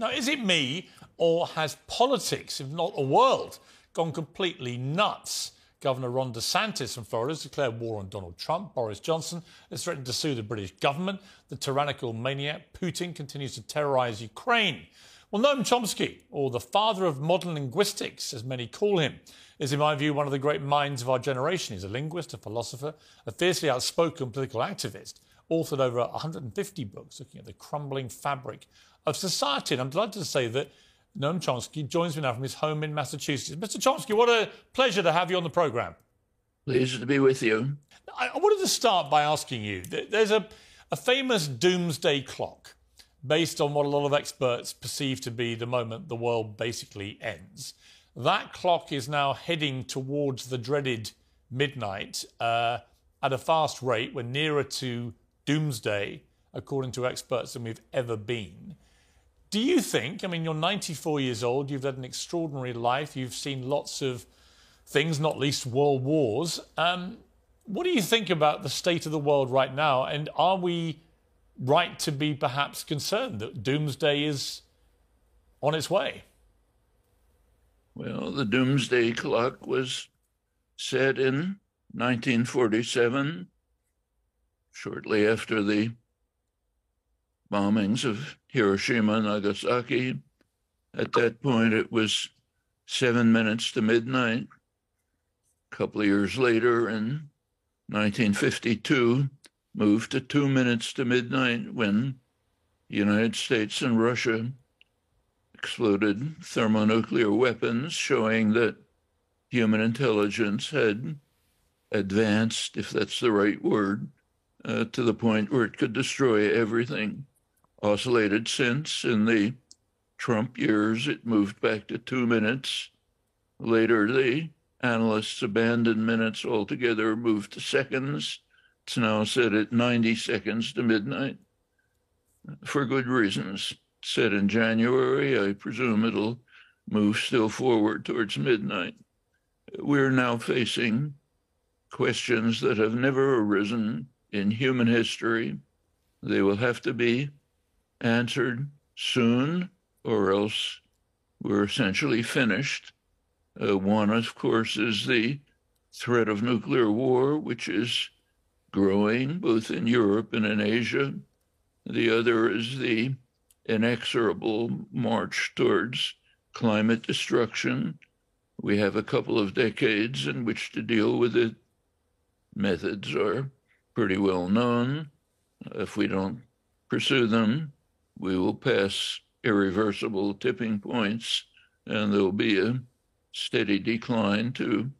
Now, is it me, or has politics, if not the world, gone completely nuts? Governor Ron DeSantis from Florida has declared war on Donald Trump. Boris Johnson has threatened to sue the British government. The tyrannical maniac Putin continues to terrorize Ukraine. Well, Noam Chomsky, or the father of modern linguistics, as many call him, is, in my view, one of the great minds of our generation. He's a linguist, a philosopher, a fiercely outspoken political activist, authored over 150 books looking at the crumbling fabric of society. And I'm delighted to say that Noam Chomsky joins me now from his home in Massachusetts. Mr. Chomsky, what a pleasure to have you on the programme. Pleased to be with you. I wanted to start by asking you there's a, a famous doomsday clock based on what a lot of experts perceive to be the moment the world basically ends. That clock is now heading towards the dreaded midnight uh, at a fast rate. We're nearer to doomsday, according to experts, than we've ever been. Do you think, I mean, you're 94 years old, you've had an extraordinary life, you've seen lots of things, not least world wars. Um, what do you think about the state of the world right now? And are we right to be perhaps concerned that doomsday is on its way? Well, the doomsday clock was set in 1947, shortly after the bombings of Hiroshima and Nagasaki. At that point, it was seven minutes to midnight. A couple of years later, in 1952, moved to two minutes to midnight when the United States and Russia exploded thermonuclear weapons, showing that human intelligence had advanced, if that's the right word, uh, to the point where it could destroy everything. Oscillated since in the Trump years, it moved back to two minutes. Later, the analysts abandoned minutes altogether, moved to seconds. It's now set at 90 seconds to midnight for good reasons said in January. I presume it'll move still forward towards midnight. We're now facing questions that have never arisen in human history. They will have to be answered soon, or else we're essentially finished. Uh, one, of course, is the threat of nuclear war, which is growing both in Europe and in Asia. The other is the inexorable march towards climate destruction. We have a couple of decades in which to deal with it. Methods are pretty well known. If we don't pursue them, we will pass irreversible tipping points and there'll be a steady decline to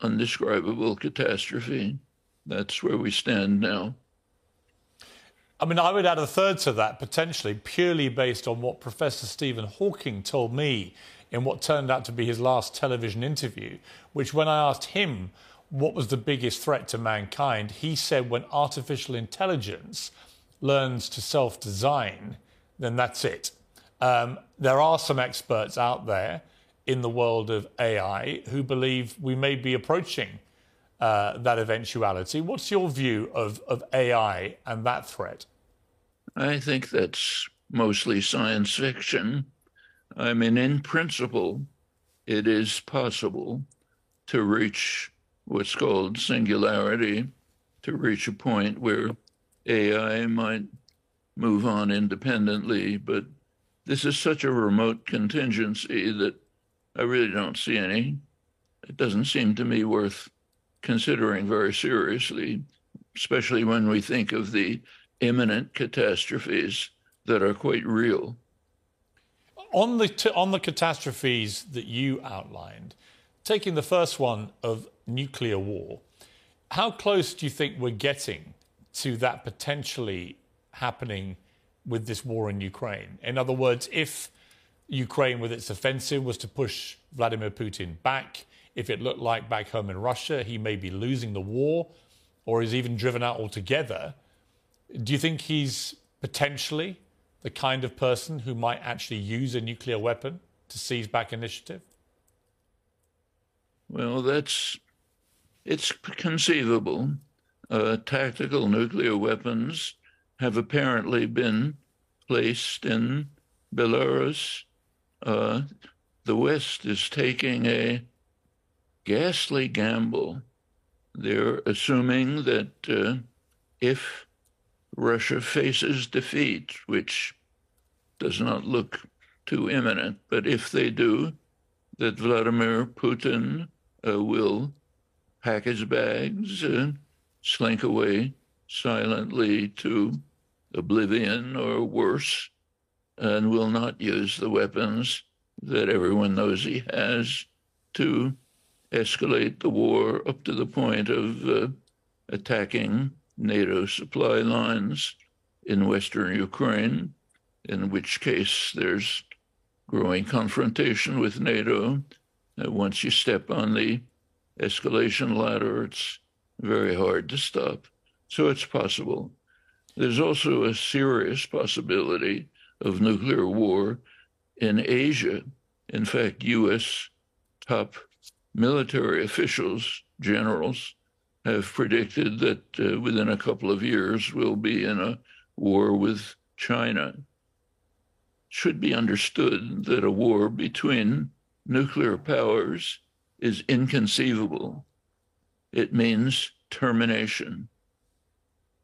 undescribable catastrophe. That's where we stand now. I mean, I would add a third to that, potentially, purely based on what Professor Stephen Hawking told me in what turned out to be his last television interview, which, when I asked him what was the biggest threat to mankind, he said when artificial intelligence learns to self design, then that's it. Um, there are some experts out there in the world of AI who believe we may be approaching uh, that eventuality. What's your view of, of AI and that threat? I think that's mostly science fiction. I mean, in principle, it is possible to reach what's called singularity, to reach a point where AI might move on independently. But this is such a remote contingency that I really don't see any. It doesn't seem to me worth considering very seriously, especially when we think of the imminent catastrophes that are quite real. On the, on the catastrophes that you outlined, taking the first one of nuclear war, how close do you think we're getting to that potentially happening with this war in Ukraine? In other words, if Ukraine, with its offensive, was to push Vladimir Putin back, if it looked like back home in Russia he may be losing the war or is even driven out altogether, do you think he's potentially the kind of person who might actually use a nuclear weapon to seize back initiative? Well, that's it's conceivable. Uh, tactical nuclear weapons have apparently been placed in Belarus, uh, the West is taking a ghastly gamble. They're assuming that uh, if Russia faces defeat, which does not look too imminent, but if they do, that Vladimir Putin uh, will pack his bags and slink away silently to oblivion or worse, and will not use the weapons that everyone knows he has to escalate the war up to the point of uh, attacking NATO supply lines in Western Ukraine, in which case there's growing confrontation with NATO. Uh, once you step on the escalation ladder, it's very hard to stop. So it's possible. There's also a serious possibility of nuclear war in Asia. In fact, U.S. top military officials, generals, have predicted that uh, within a couple of years we'll be in a war with China. Should be understood that a war between nuclear powers is inconceivable. It means termination.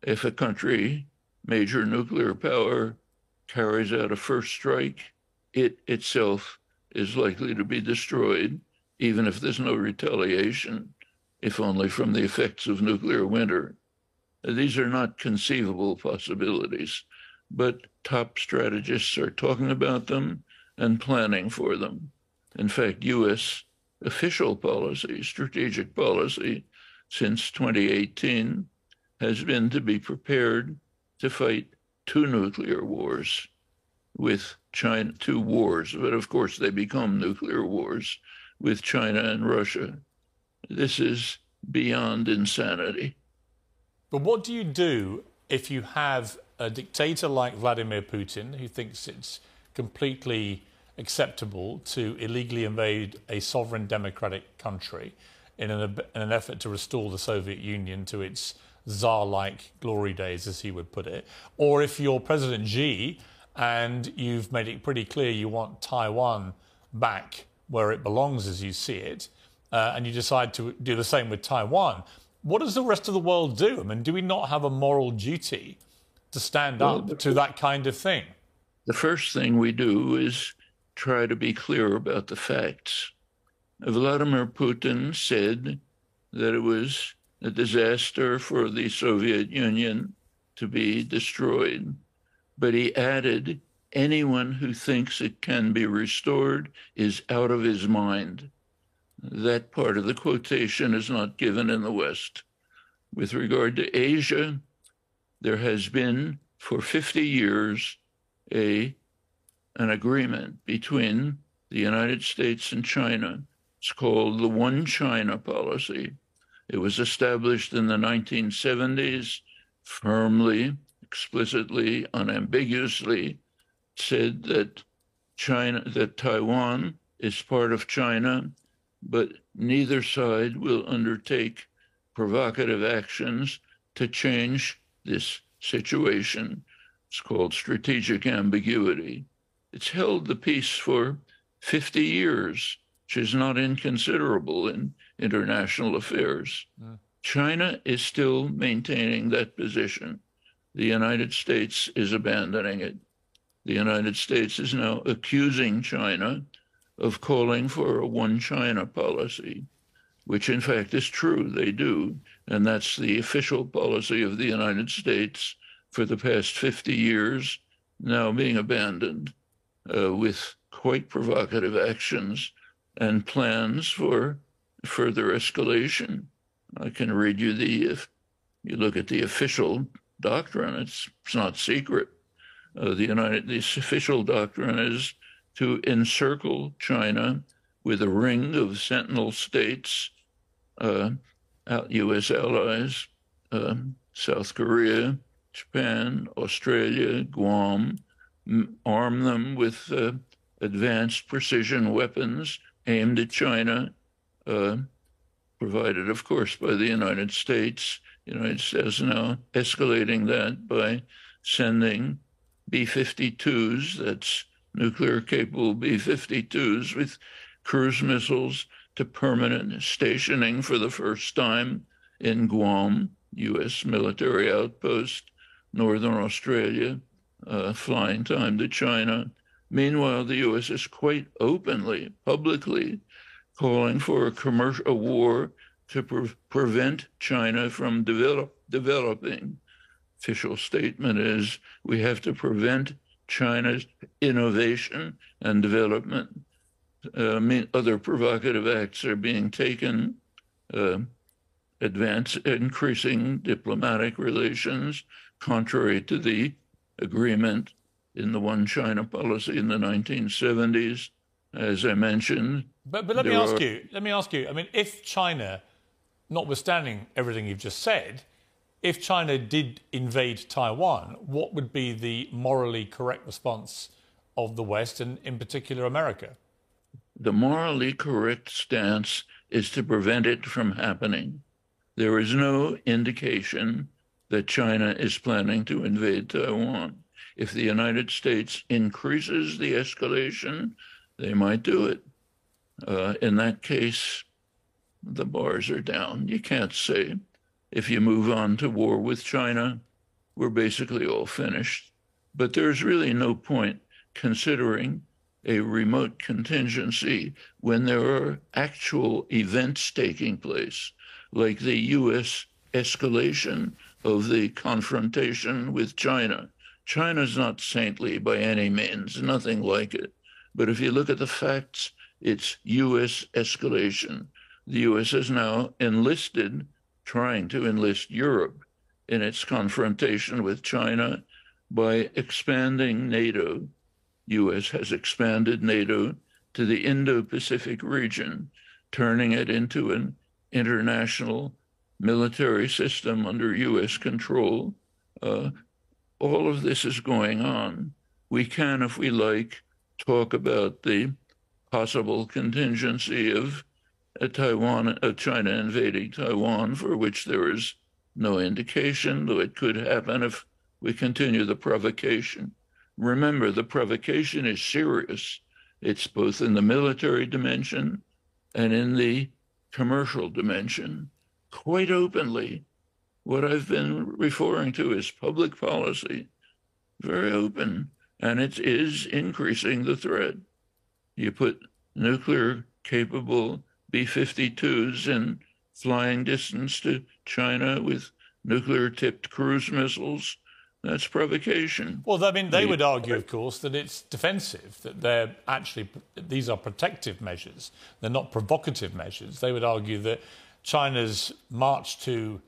If a country, major nuclear power, carries out a first strike, it itself is likely to be destroyed, even if there's no retaliation, if only from the effects of nuclear winter. These are not conceivable possibilities, but top strategists are talking about them and planning for them. In fact, U.S official policy, strategic policy since 2018 has been to be prepared to fight two nuclear wars with China, two wars, but of course they become nuclear wars with China and Russia. This is beyond insanity. But what do you do if you have a dictator like Vladimir Putin who thinks it's completely acceptable to illegally invade a sovereign democratic country in an, in an effort to restore the Soviet Union to its czar like glory days, as he would put it. Or if you're President Xi and you've made it pretty clear you want Taiwan back where it belongs as you see it, uh, and you decide to do the same with Taiwan, what does the rest of the world do? I mean, do we not have a moral duty to stand well, up to that kind of thing? The first thing we do is try to be clear about the facts. Vladimir Putin said that it was a disaster for the Soviet Union to be destroyed, but he added, anyone who thinks it can be restored is out of his mind. That part of the quotation is not given in the West. With regard to Asia, there has been for 50 years a an agreement between the United States and China. It's called the One China policy. It was established in the 1970s, firmly, explicitly, unambiguously said that China, that Taiwan is part of China, but neither side will undertake provocative actions to change this situation. It's called strategic ambiguity. It's held the peace for 50 years, which is not inconsiderable in international affairs. Mm. China is still maintaining that position. The United States is abandoning it. The United States is now accusing China of calling for a one China policy, which in fact is true. They do. And that's the official policy of the United States for the past 50 years, now being abandoned uh, with quite provocative actions and plans for further escalation. I can read you the, if you look at the official doctrine, it's, it's not secret. Uh, the United, the official doctrine is to encircle China with a ring of sentinel states, uh, U.S. allies, uh, South Korea, Japan, Australia, Guam, arm them with uh, advanced precision weapons aimed at China, uh, provided, of course, by the United States. The United States now escalating that by sending B 52s, that's nuclear capable B 52s with cruise missiles to permanent stationing for the first time in Guam, U.S. military outpost, Northern Australia, uh, flying time to China. Meanwhile, the U.S. is quite openly, publicly, calling for a commercial a war to pre- prevent China from develop, developing. Official statement is we have to prevent China's innovation and development. Uh, other provocative acts are being taken, uh, advance, increasing diplomatic relations, contrary to the agreement in the One China policy in the 1970s, as I mentioned. But, but let me ask are... you, let me ask you, I mean, if China, notwithstanding everything you've just said, if China did invade Taiwan, what would be the morally correct response of the West and, in particular, America? The morally correct stance is to prevent it from happening. There is no indication that China is planning to invade Taiwan. If the United States increases the escalation, they might do it. Uh, in that case, the bars are down. You can't say if you move on to war with China, we're basically all finished. But there's really no point considering a remote contingency when there are actual events taking place, like the U.S. escalation of the confrontation with China. China's not saintly by any means, nothing like it. But if you look at the facts, it's U.S. escalation. The U.S. has now enlisted trying to enlist Europe in its confrontation with China by expanding NATO. US has expanded NATO to the Indo-Pacific region, turning it into an international military system under US control. Uh, all of this is going on. We can, if we like, talk about the possible contingency of Taiwan, uh, China invading Taiwan, for which there is no indication, though it could happen if we continue the provocation. Remember, the provocation is serious. It's both in the military dimension and in the commercial dimension. Quite openly, what I've been referring to is public policy, very open, and it is increasing the threat. You put nuclear capable B 52s in flying distance to China with nuclear tipped cruise missiles. That's provocation. Well, I mean, they would argue, of course, that it's defensive, that they're actually, these are protective measures. They're not provocative measures. They would argue that China's march to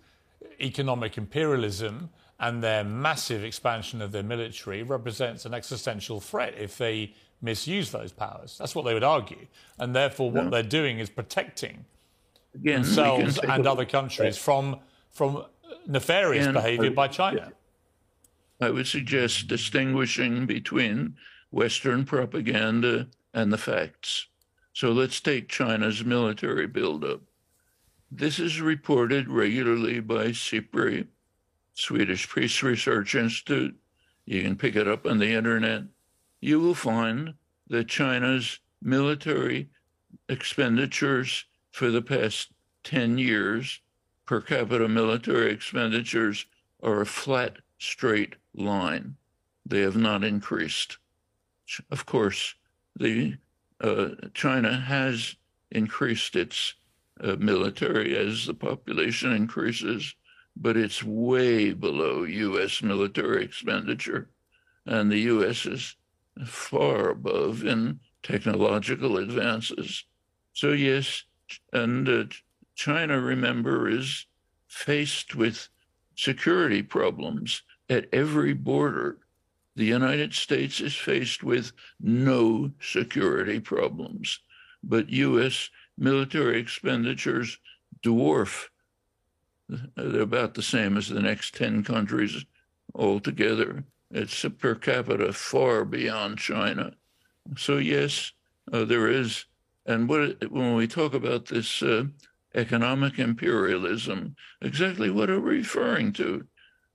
economic imperialism and their massive expansion of their military represents an existential threat if they misuse those powers. That's what they would argue. And therefore, what no. they're doing is protecting Again, themselves and other countries from, from uh, nefarious and behavior by China. I would suggest distinguishing between Western propaganda and the facts. So let's take China's military buildup. This is reported regularly by SIPRI, Swedish Peace Research Institute. You can pick it up on the internet you will find that China's military expenditures for the past 10 years, per capita military expenditures, are a flat, straight line. They have not increased. Of course, the uh, China has increased its uh, military as the population increases, but it's way below U.S. military expenditure. And the U.S. is far above in technological advances. So, yes, and uh, China, remember, is faced with security problems at every border. The United States is faced with no security problems, but U.S. military expenditures dwarf. They're about the same as the next 10 countries altogether. It's per capita far beyond China. So yes, uh, there is. And what, when we talk about this uh, economic imperialism, exactly what are we referring to?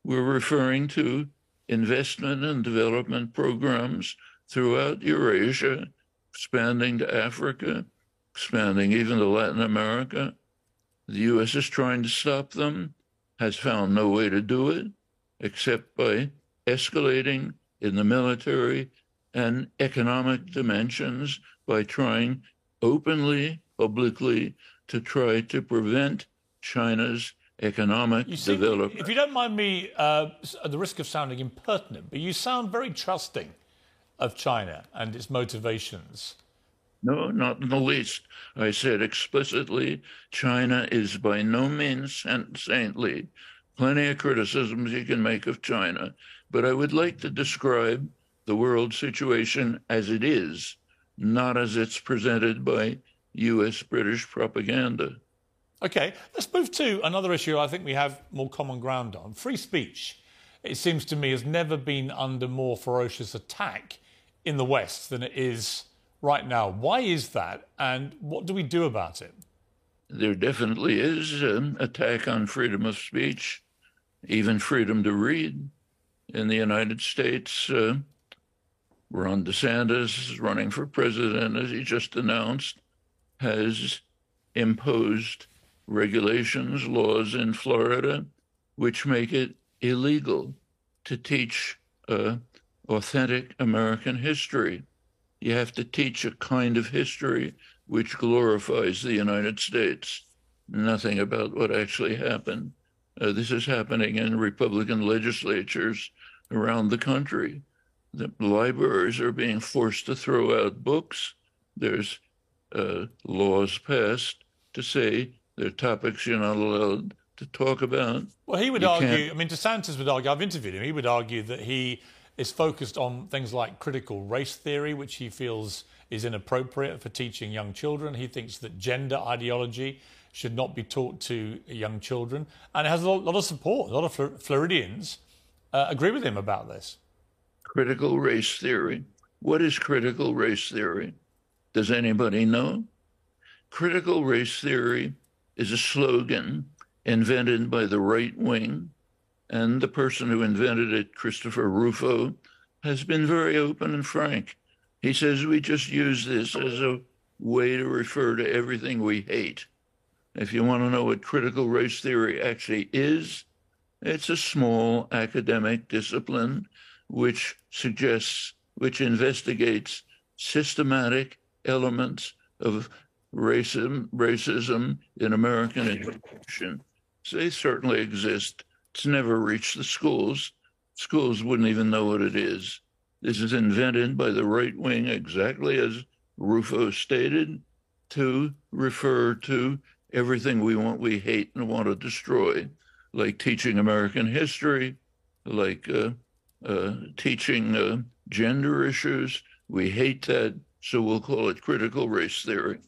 We're referring to investment and development programs throughout Eurasia, expanding to Africa, expanding even to Latin America. The U.S. is trying to stop them, has found no way to do it except by escalating in the military and economic dimensions by trying openly, publicly, to try to prevent China's economic seem, development. If you don't mind me, uh, at the risk of sounding impertinent, but you sound very trusting of China and its motivations. No, not in the least. I said explicitly China is by no means saintly. Plenty of criticisms you can make of China, but I would like to describe the world situation as it is, not as it's presented by US British propaganda. Okay, let's move to another issue I think we have more common ground on free speech. It seems to me has never been under more ferocious attack in the West than it is right now. Why is that, and what do we do about it? There definitely is an attack on freedom of speech, even freedom to read. In the United States, uh, Ron DeSantis, running for president, as he just announced, has imposed regulations, laws in Florida, which make it illegal to teach uh, authentic American history. You have to teach a kind of history which glorifies the United States, nothing about what actually happened. Uh, this is happening in Republican legislatures around the country. The libraries are being forced to throw out books. There's uh, laws passed to say there are topics you're not allowed to talk about. Well, he would you argue, can't... I mean, DeSantis would argue, I've interviewed him, he would argue that he is focused on things like critical race theory, which he feels is inappropriate for teaching young children. He thinks that gender ideology should not be taught to young children. And it has a lot, of support. A lot of Floridians uh, agree with him about this. Critical race theory. What is critical race theory? Does anybody know? Critical race theory is a slogan invented by the right wing and the person who invented it, Christopher Rufo, has been very open and frank. He says we just use this as a way to refer to everything we hate. If you want to know what critical race theory actually is, it's a small academic discipline which suggests, which investigates systematic elements of racism, racism in American education. So they certainly exist it's never reached the schools. Schools wouldn't even know what it is. This is invented by the right wing, exactly as Rufo stated, to refer to everything we want, we hate, and want to destroy, like teaching American history, like uh, uh, teaching uh, gender issues. We hate that, so we'll call it critical race theory.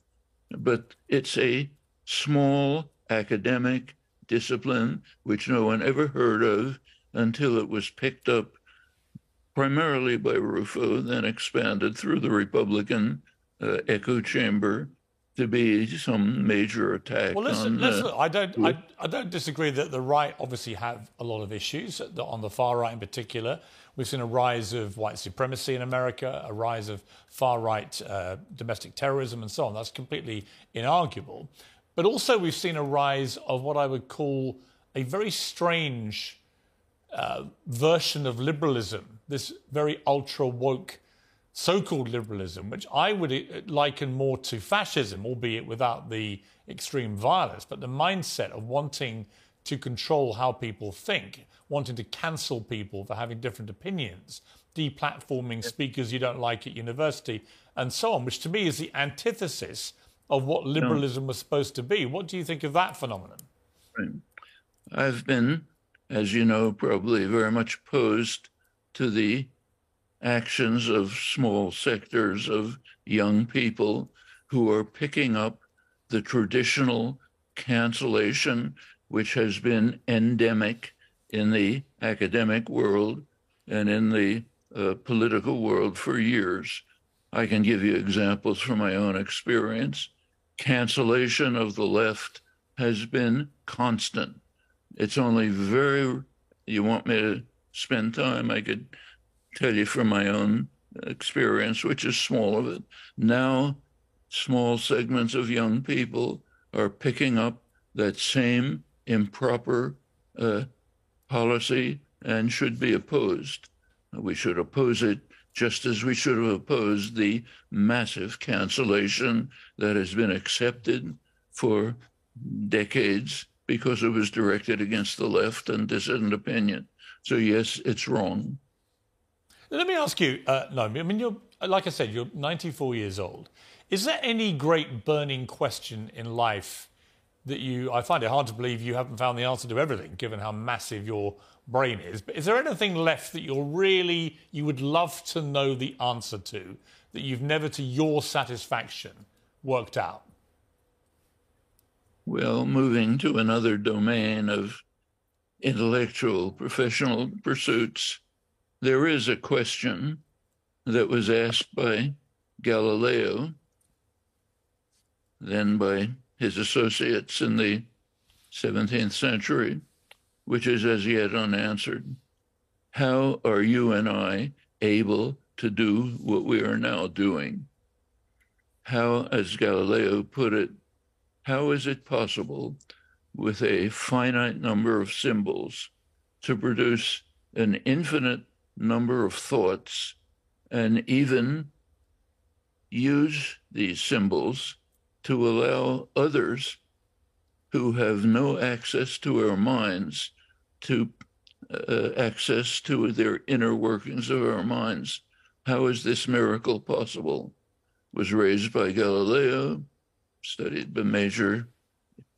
But it's a small academic discipline which no one ever heard of until it was picked up primarily by Rufo, then expanded through the Republican uh, echo chamber to be some major attack. Well, listen, on, listen uh, I don't, I, I, don't disagree that the right obviously have a lot of issues. On the far right, in particular, we've seen a rise of white supremacy in America, a rise of far right uh, domestic terrorism, and so on. That's completely inarguable. But also, we've seen a rise of what I would call a very strange uh, version of liberalism, this very ultra woke so called liberalism, which I would uh, liken more to fascism, albeit without the extreme violence, but the mindset of wanting to control how people think, wanting to cancel people for having different opinions, deplatforming speakers you don't like at university, and so on, which to me is the antithesis of what liberalism no. was supposed to be. What do you think of that phenomenon? I've been, as you know, probably very much opposed to the actions of small sectors of young people who are picking up the traditional cancellation, which has been endemic in the academic world and in the uh, political world for years. I can give you examples from my own experience cancellation of the left has been constant. It's only very, you want me to spend time, I could tell you from my own experience, which is small of it. Now, small segments of young people are picking up that same improper uh, policy and should be opposed. We should oppose it just as we should have opposed the massive cancellation that has been accepted for decades because it was directed against the left and dissident opinion. So, yes, it's wrong. Let me ask you, uh, no, I mean, you're, like I said, you're 94 years old. Is there any great burning question in life that you, I find it hard to believe you haven't found the answer to everything, given how massive your brain is. But is there anything left that you're really, you would love to know the answer to that you've never, to your satisfaction, worked out? Well, moving to another domain of intellectual professional pursuits, there is a question that was asked by Galileo, then by his associates in the 17th century, which is as yet unanswered. How are you and I able to do what we are now doing? How, as Galileo put it, how is it possible with a finite number of symbols to produce an infinite number of thoughts and even use these symbols to allow others who have no access to our minds to uh, access to their inner workings of our minds. How is this miracle possible? Was raised by Galileo, studied by major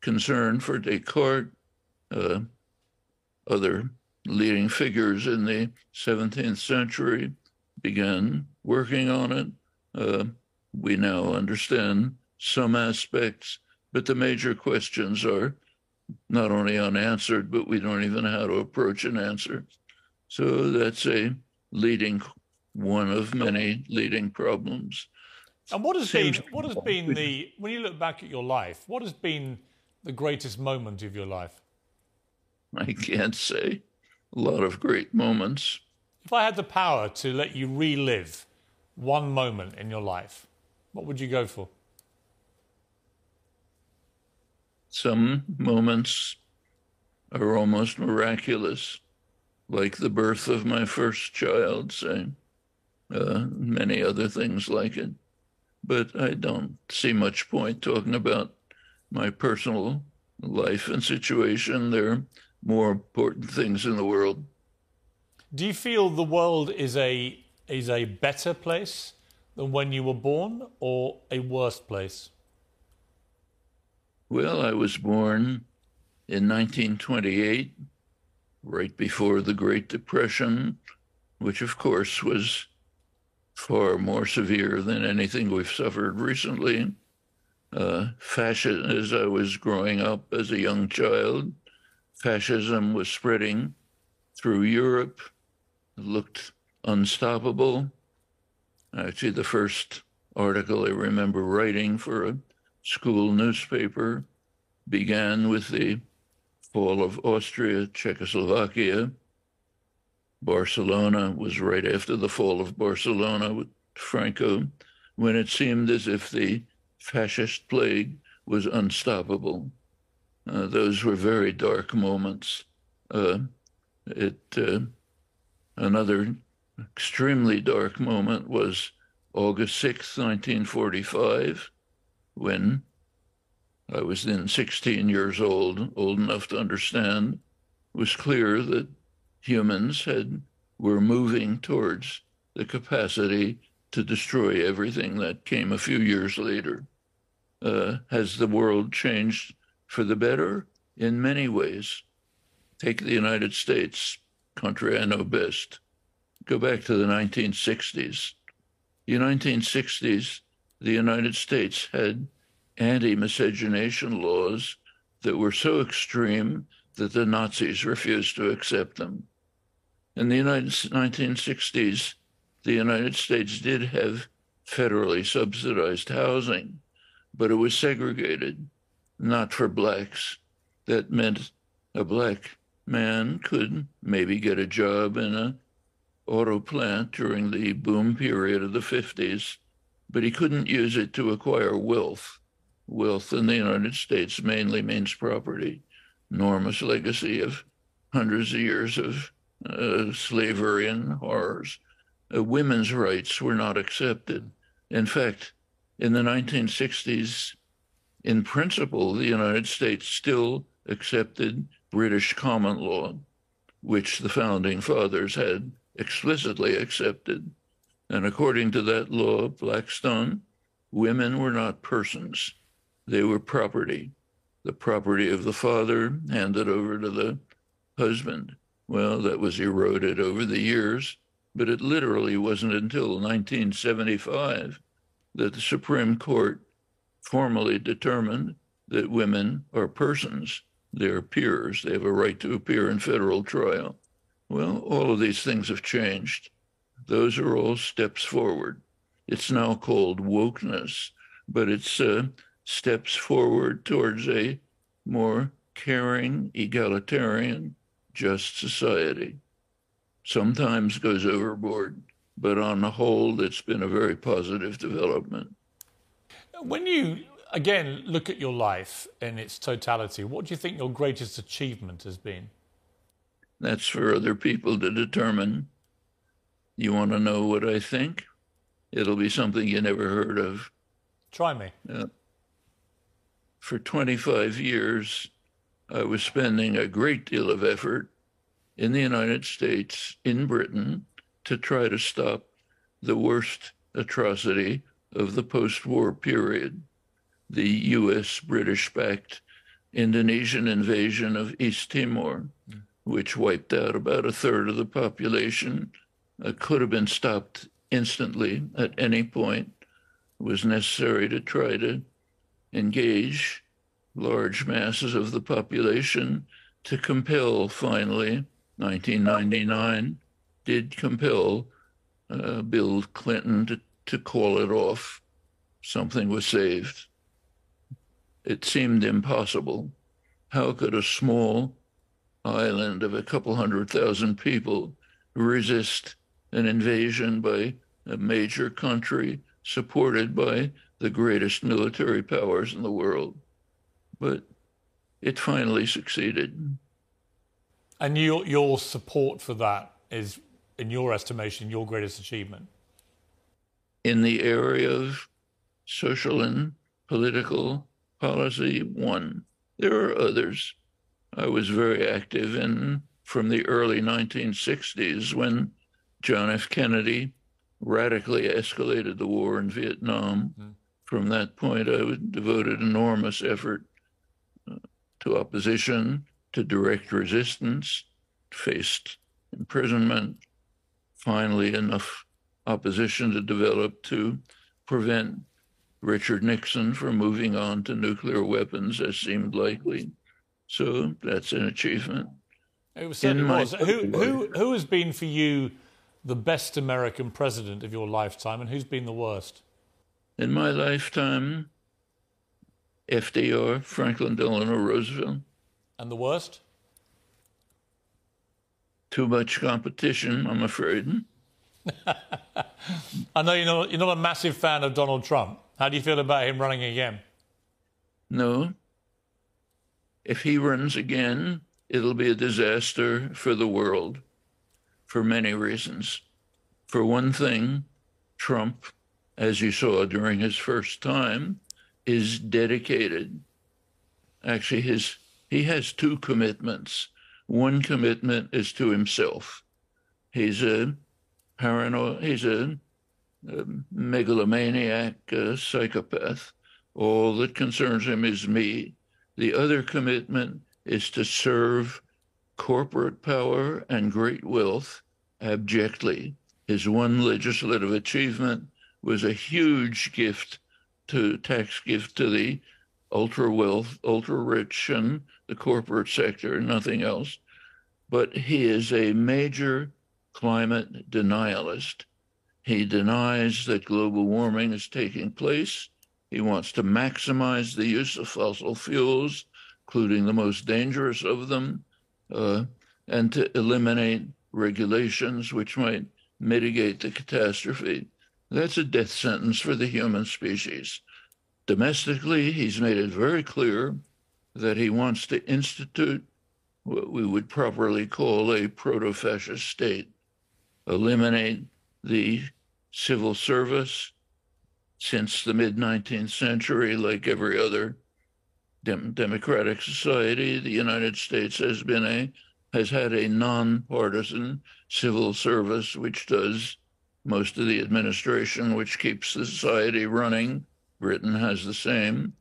concern for Descartes, uh, other leading figures in the 17th century began working on it. Uh, we now understand some aspects, but the major questions are not only unanswered, but we don't even know how to approach an answer. So that's a leading one of many leading problems. And what has been what has been the when you look back at your life, what has been the greatest moment of your life? I can't say. A lot of great moments. If I had the power to let you relive one moment in your life, what would you go for? Some moments are almost miraculous, like the birth of my first child, say, uh, many other things like it. But I don't see much point talking about my personal life and situation. There are more important things in the world. Do you feel the world is a is a better place than when you were born, or a worse place? Well, I was born in 1928, right before the Great Depression, which of course was far more severe than anything we've suffered recently. Uh, fascism, as I was growing up as a young child, fascism was spreading through Europe. It looked unstoppable. Actually, the first article I remember writing for a school newspaper began with the fall of Austria, Czechoslovakia. Barcelona was right after the fall of Barcelona with Franco, when it seemed as if the fascist plague was unstoppable. Uh, those were very dark moments. Uh, it uh, another extremely dark moment was August 6, 1945, when I was then 16 years old, old enough to understand, was clear that humans had were moving towards the capacity to destroy everything that came a few years later. Uh, has the world changed for the better? In many ways. Take the United States, country I know best. Go back to the 1960s. The 1960s, the United States had anti miscegenation laws that were so extreme that the Nazis refused to accept them. In the United, 1960s, the United States did have federally subsidized housing, but it was segregated, not for blacks. That meant a black man could maybe get a job in a auto plant during the boom period of the 50s, but he couldn't use it to acquire wealth. Wealth in the United States mainly means property, enormous legacy of hundreds of years of uh, slavery and horrors. Uh, women's rights were not accepted. In fact, in the 1960s, in principle, the United States still accepted British common law, which the founding fathers had explicitly accepted. And according to that law, of Blackstone, women were not persons, they were property, the property of the father handed over to the husband. Well, that was eroded over the years, but it literally wasn't until 1975 that the Supreme Court formally determined that women are persons, they're peers, they have a right to appear in federal trial. Well, all of these things have changed. Those are all steps forward. It's now called wokeness, but it's uh, steps forward towards a more caring, egalitarian, just society. Sometimes goes overboard, but on the whole, it's been a very positive development. When you, again, look at your life in its totality, what do you think your greatest achievement has been? That's for other people to determine. You want to know what I think? It'll be something you never heard of. Try me. Uh, for 25 years, I was spending a great deal of effort in the United States, in Britain, to try to stop the worst atrocity of the post war period the US British backed Indonesian invasion of East Timor, mm. which wiped out about a third of the population, uh, could have been stopped instantly at any point. It was necessary to try to engage large masses of the population to compel finally 1999 did compel uh, Bill Clinton to, to call it off. Something was saved. It seemed impossible. How could a small island of a couple hundred thousand people resist an invasion by a major country supported by the greatest military powers in the world? But it finally succeeded. And your, your support for that is, in your estimation, your greatest achievement? In the area of social and political policy, one. There are others. I was very active in from the early 1960s when John F. Kennedy radically escalated the war in Vietnam. Mm. From that point, I devoted enormous effort uh, to opposition to direct resistance, faced imprisonment, finally, enough opposition to develop to prevent Richard Nixon from moving on to nuclear weapons as seemed likely. So that's an achievement. It certainly was. Who, who, who has been for you the best American president of your lifetime and who's been the worst? In my lifetime, FDR, Franklin Delano Roosevelt. And the worst? Too much competition, I'm afraid. I know you're not, you're not a massive fan of Donald Trump. How do you feel about him running again? No. If he runs again, it'll be a disaster for the world for many reasons. For one thing, Trump, as you saw during his first time, is dedicated. Actually, his he has two commitments. One commitment is to himself. He's a paranoid, he's a, a megalomaniac a psychopath. All that concerns him is me. The other commitment is to serve corporate power and great wealth abjectly. His one legislative achievement was a huge gift to tax gift to the ultra wealth, ultra rich, and the corporate sector, nothing else. But he is a major climate denialist. He denies that global warming is taking place. He wants to maximize the use of fossil fuels, including the most dangerous of them, uh, and to eliminate regulations which might mitigate the catastrophe. That's a death sentence for the human species. Domestically, he's made it very clear that he wants to institute what we would properly call a proto fascist state, eliminate the civil service. Since the mid 19th century, like every other dem- democratic society, the United States has been a has had a nonpartisan civil service which does most of the administration, which keeps the society running. Britain has the same,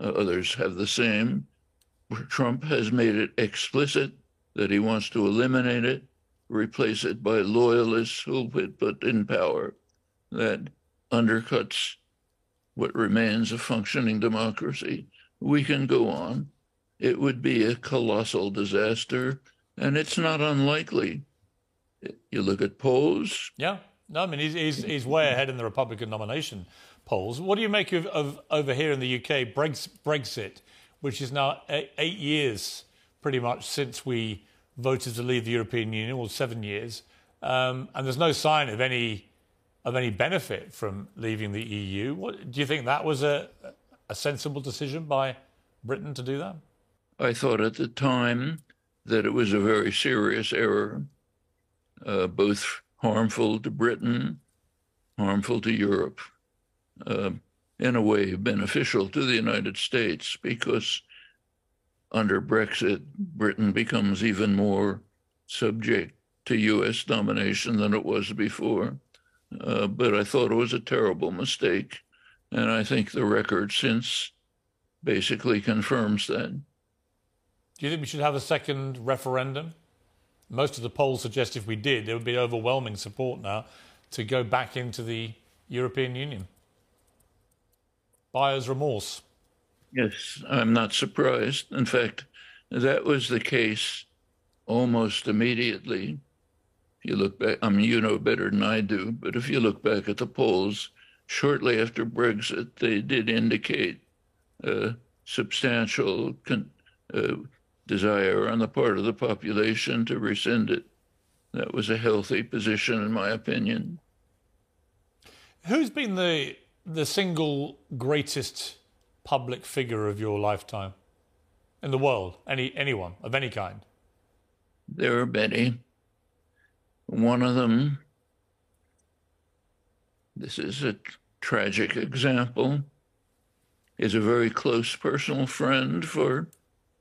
uh, others have the same. Trump has made it explicit that he wants to eliminate it, replace it by loyalists who'll put in power. That undercuts what remains a functioning democracy. We can go on. It would be a colossal disaster, and it's not unlikely. You look at polls. Yeah. No, I mean, he's, he's, he's way ahead in the Republican nomination polls. What do you make of, of over here in the UK, Brexit, which is now eight, years pretty much since we voted to leave the European Union, or seven years, um, and there's no sign of any of any benefit from leaving the EU. What, do you think that was a, a sensible decision by Britain to do that? I thought at the time that it was a very serious error, uh, both harmful to Britain, harmful to Europe, uh, in a way beneficial to the United States because under Brexit, Britain becomes even more subject to U.S. domination than it was before. Uh, but I thought it was a terrible mistake. And I think the record since basically confirms that. Do you think we should have a second referendum? Most of the polls suggest if we did, there would be overwhelming support now to go back into the European Union. Buyer's remorse. Yes, I'm not surprised. In fact, that was the case almost immediately. If you look back, I mean, you know better than I do, but if you look back at the polls, shortly after Brexit, they did indicate a substantial con- uh, desire on the part of the population to rescind it. That was a healthy position, in my opinion. Who's been the the single greatest public figure of your lifetime in the world? Any anyone of any kind? There are many. One of them. This is a tragic example. Is a very close personal friend for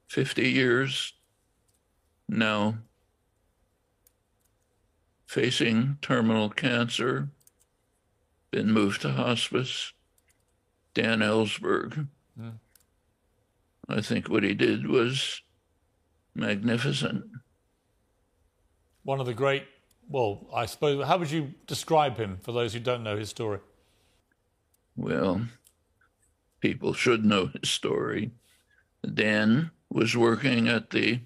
50 years now facing terminal cancer, been moved to hospice. Dan Ellsberg. Mm. I think what he did was magnificent. One of the great, well, I suppose, how would you describe him for those who don't know his story? Well, people should know his story. Dan was working at the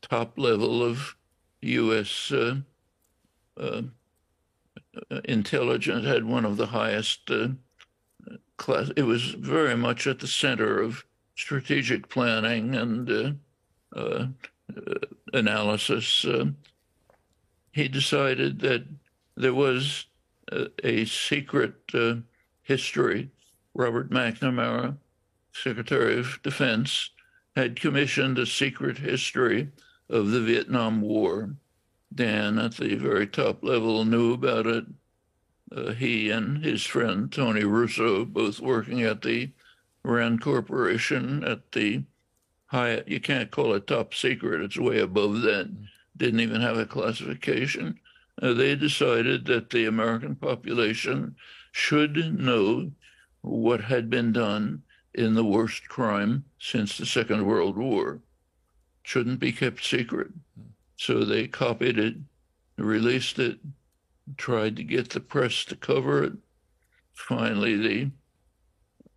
top level of U.S. Uh, uh, intelligence, had one of the highest uh, class. It was very much at the center of strategic planning and uh, uh, analysis. He decided that there was a, a secret history. Robert McNamara, Secretary of Defense, had commissioned a secret history of the Vietnam War. Dan, at the very top level, knew about it. Uh, he and his friend Tony Russo, both working at the Rand Corporation at the high, you can't call it top secret, it's way above that, didn't even have a classification. Uh, they decided that the American population should know what had been done in the worst crime since the Second World War. Shouldn't be kept secret. So they copied it, released it, tried to get the press to cover it. Finally, the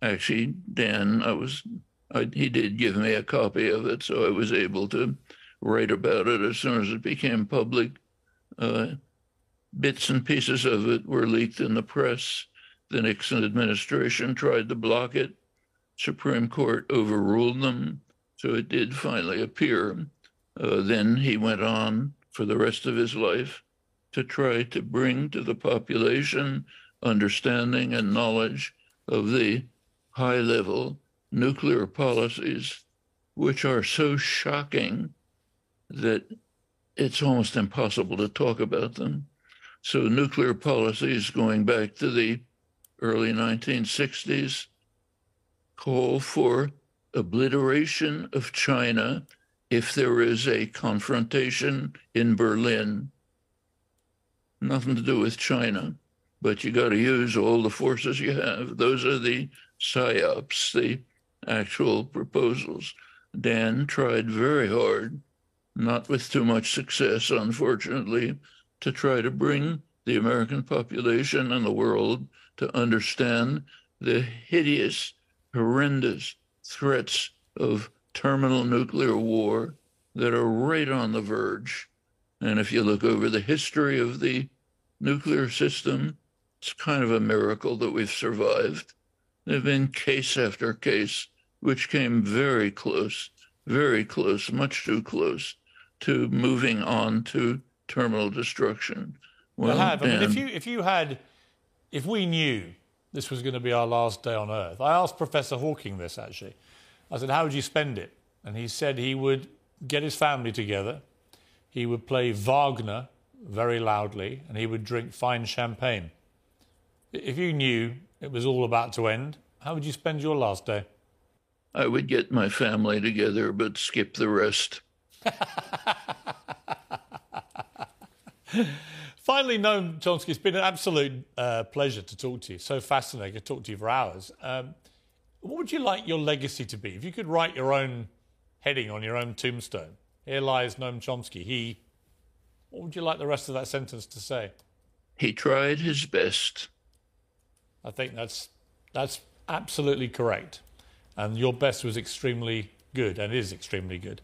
actually Dan, I was I, he did give me a copy of it, so I was able to write about it as soon as it became public. Uh, bits and pieces of it were leaked in the press. The Nixon administration tried to block it. Supreme Court overruled them, so it did finally appear. Uh, then he went on for the rest of his life to try to bring to the population understanding and knowledge of the high level nuclear policies, which are so shocking that it's almost impossible to talk about them. So, nuclear policies going back to the early 1960s call for obliteration of China if there is a confrontation in Berlin. Nothing to do with China, but you got to use all the forces you have. Those are the SIOPs, the actual proposals. Dan tried very hard, not with too much success, unfortunately, to try to bring the American population and the world to understand the hideous, horrendous threats of terminal nuclear war that are right on the verge. And if you look over the history of the nuclear system, it's kind of a miracle that we've survived. There have been case after case which came very close, very close, much too close to moving on to terminal destruction. Well, have. I mean, if you if you had, if we knew this was going to be our last day on Earth, I asked Professor Hawking this actually. I said, "How would you spend it?" And he said he would get his family together, he would play Wagner very loudly, and he would drink fine champagne. If you knew it was all about to end, how would you spend your last day? I would get my family together, but skip the rest. Finally, Noam Chomsky, it's been an absolute uh, pleasure to talk to you. So fascinating. I could talk to you for hours. Um, what would you like your legacy to be? If you could write your own heading on your own tombstone, here lies Noam Chomsky. He, what would you like the rest of that sentence to say? He tried his best. I think that's that's absolutely correct. And your best was extremely good and is extremely good.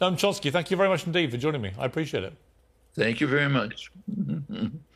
Noam Chomsky, thank you very much indeed for joining me. I appreciate it. Thank you very much.